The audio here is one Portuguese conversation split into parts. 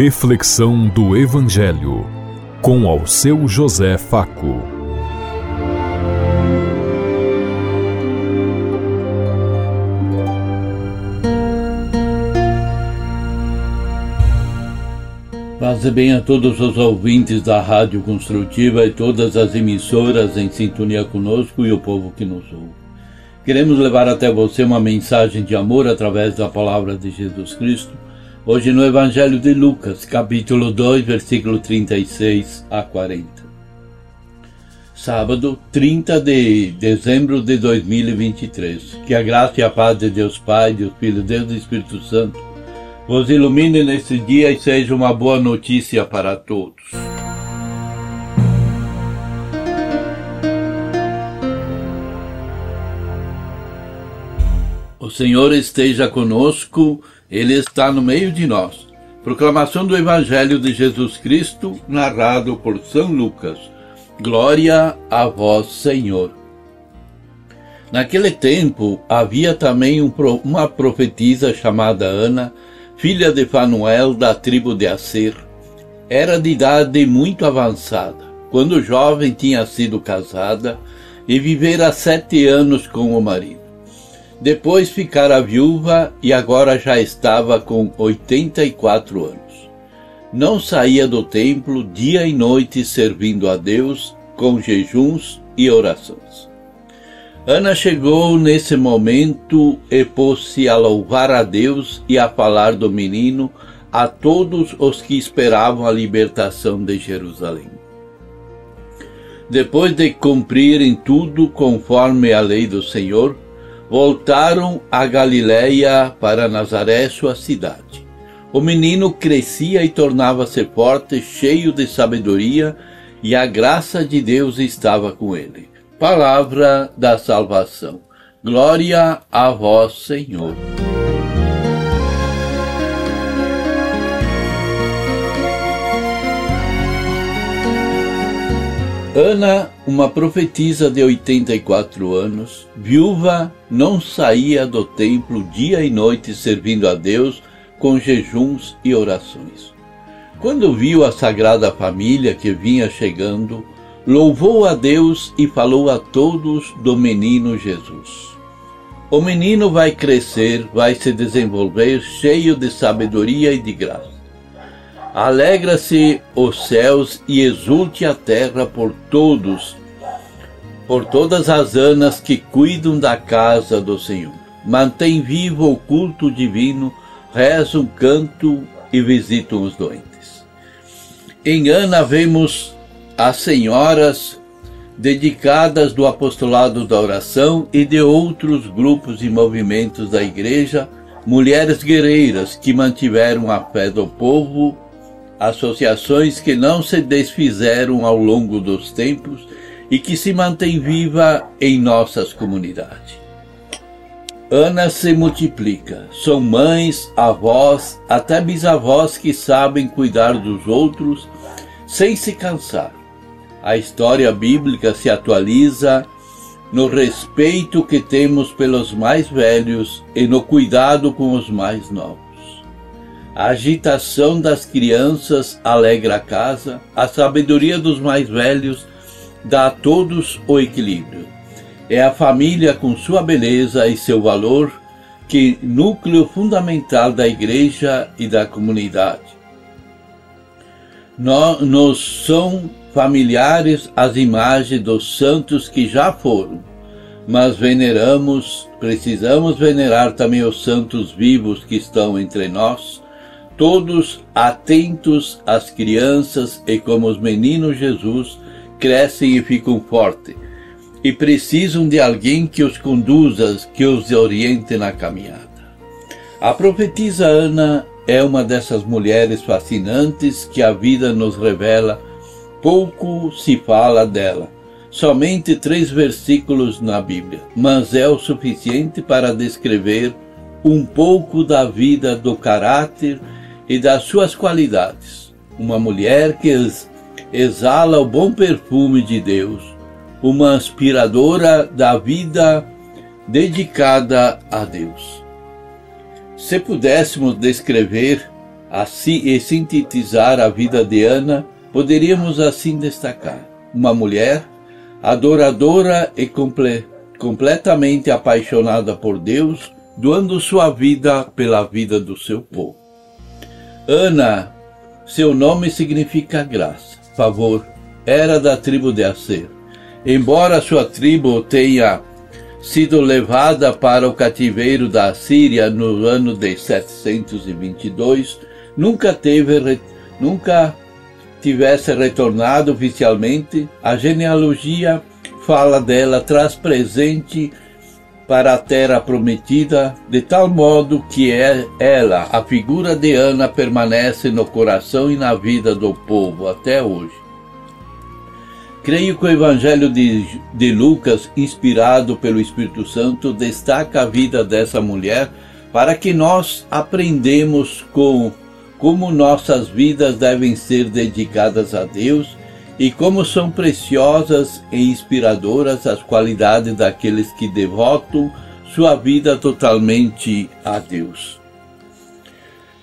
Reflexão do Evangelho com ao seu José Faco. Paz e bem a todos os ouvintes da Rádio Construtiva e todas as emissoras em sintonia conosco e o povo que nos ouve. Queremos levar até você uma mensagem de amor através da palavra de Jesus Cristo Hoje no Evangelho de Lucas, capítulo 2, versículo 36 a 40. Sábado, 30 de dezembro de 2023. Que a graça e a paz de Deus Pai, Deus Filho, Deus e Espírito Santo vos ilumine nesse dia e seja uma boa notícia para todos. O Senhor esteja conosco ele está no meio de nós. Proclamação do Evangelho de Jesus Cristo, narrado por São Lucas. Glória a vós, Senhor. Naquele tempo havia também um, uma profetisa chamada Ana, filha de Fanuel da tribo de Aser. Era de idade muito avançada. Quando jovem tinha sido casada e vivera sete anos com o marido. Depois ficara viúva e agora já estava com 84 anos. Não saía do templo dia e noite servindo a Deus com jejuns e orações. Ana chegou nesse momento e pôs-se a louvar a Deus e a falar do menino a todos os que esperavam a libertação de Jerusalém. Depois de cumprirem tudo conforme a lei do Senhor, voltaram a Galiléia para Nazaré, sua cidade. O menino crescia e tornava-se forte, cheio de sabedoria, e a graça de Deus estava com ele. Palavra da salvação. Glória a vós, Senhor. Ana, uma profetisa de 84 anos, viúva, não saía do templo dia e noite servindo a Deus com jejuns e orações. Quando viu a Sagrada Família que vinha chegando, louvou a Deus e falou a todos do menino Jesus. O menino vai crescer, vai se desenvolver cheio de sabedoria e de graça Alegra-se os céus e exulte a terra por todos, por todas as anas que cuidam da casa do Senhor. Mantém vivo o culto divino, rezam, canto e visitam os doentes. Em Ana vemos as senhoras dedicadas do apostolado da oração e de outros grupos e movimentos da igreja, mulheres guerreiras que mantiveram a fé do povo associações que não se desfizeram ao longo dos tempos e que se mantém viva em nossas comunidades. Ana se multiplica. São mães, avós, até bisavós que sabem cuidar dos outros sem se cansar. A história bíblica se atualiza no respeito que temos pelos mais velhos e no cuidado com os mais novos. A agitação das crianças alegra a casa, a sabedoria dos mais velhos dá a todos o equilíbrio. É a família com sua beleza e seu valor que núcleo fundamental da igreja e da comunidade. Nos são familiares as imagens dos santos que já foram, mas veneramos, precisamos venerar também os santos vivos que estão entre nós, todos atentos às crianças e como os meninos Jesus crescem e ficam fortes e precisam de alguém que os conduza, que os oriente na caminhada. A profetisa Ana é uma dessas mulheres fascinantes que a vida nos revela. Pouco se fala dela, somente três versículos na Bíblia, mas é o suficiente para descrever um pouco da vida, do caráter e das suas qualidades. Uma mulher que exala o bom perfume de Deus, uma aspiradora da vida dedicada a Deus. Se pudéssemos descrever assim, e sintetizar a vida de Ana, poderíamos assim destacar: uma mulher adoradora e comple completamente apaixonada por Deus, doando sua vida pela vida do seu povo. Ana, seu nome significa graça, favor, era da tribo de Aser. Embora sua tribo tenha sido levada para o cativeiro da Síria no ano de 722, nunca teve nunca tivesse retornado oficialmente, a genealogia fala dela traz presente para a terra prometida, de tal modo que é ela, a figura de Ana, permanece no coração e na vida do povo até hoje. Creio que o Evangelho de, de Lucas, inspirado pelo Espírito Santo, destaca a vida dessa mulher para que nós aprendemos com como nossas vidas devem ser dedicadas a Deus e como são preciosas e inspiradoras as qualidades daqueles que devotam sua vida totalmente a Deus.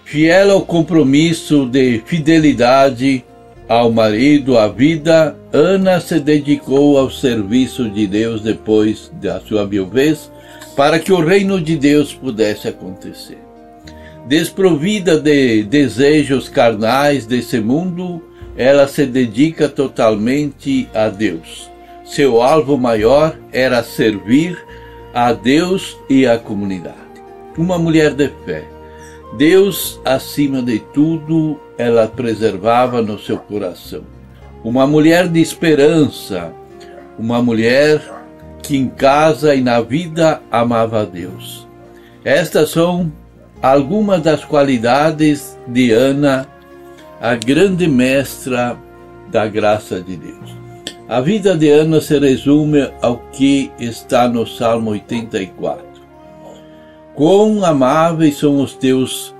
Fiel ao compromisso de fidelidade ao marido, à vida, Ana se dedicou ao serviço de Deus depois da sua viuvez, para que o reino de Deus pudesse acontecer. Desprovida de desejos carnais desse mundo, ela se dedica totalmente a Deus. Seu alvo maior era servir a Deus e à comunidade. Uma mulher de fé. Deus acima de tudo, ela preservava no seu coração. Uma mulher de esperança, uma mulher que em casa e na vida amava a Deus. Estas são algumas das qualidades de Ana a grande mestra da graça de Deus. A vida de Ana se resume ao que está no Salmo 84. Quão amáveis são os teus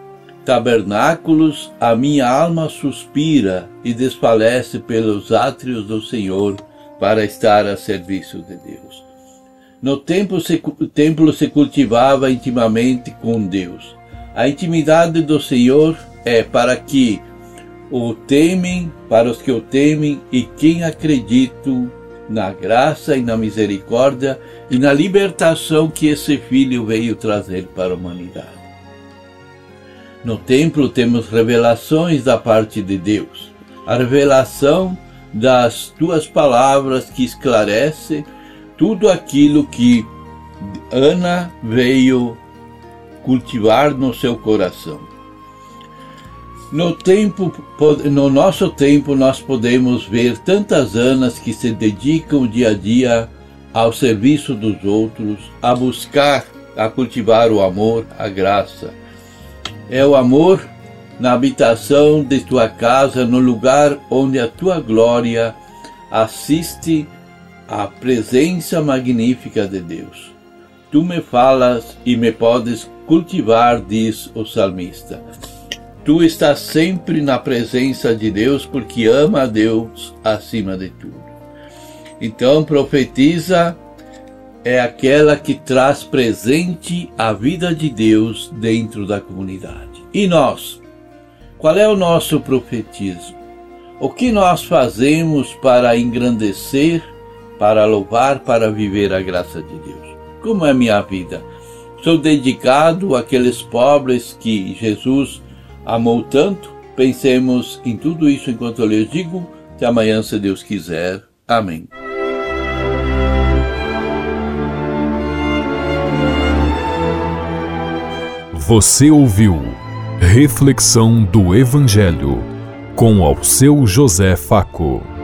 tabernáculos, a minha alma suspira e desfalece pelos átrios do Senhor para estar a serviço de Deus. No templo se, templo se cultivava intimamente com Deus. A intimidade do Senhor é para que o temem, para os que o temem e quem acreditam na graça e na misericórdia e na libertação que esse Filho veio trazer para a humanidade. No templo temos revelações da parte de Deus, a revelação das tuas palavras que esclarece tudo aquilo que Ana veio cultivar no seu coração. No, tempo, no nosso tempo, nós podemos ver tantas Anas que se dedicam dia a dia ao serviço dos outros, a buscar, a cultivar o amor, a graça. É o amor na habitação de tua casa, no lugar onde a tua glória assiste à presença magnífica de Deus. Tu me falas e me podes cultivar, diz o salmista. Tu estás sempre na presença de Deus porque ama a Deus acima de tudo. Então, profetiza é aquela que traz presente a vida de Deus dentro da comunidade. E nós? Qual é o nosso profetismo? O que nós fazemos para engrandecer, para louvar, para viver a graça de Deus? Como é minha vida? Sou dedicado àqueles pobres que Jesus amou tanto, pensemos em tudo isso enquanto eu lhes digo. Até amanhã, se Deus quiser. Amém. Você ouviu Reflexão do Evangelho com ao seu José Faco.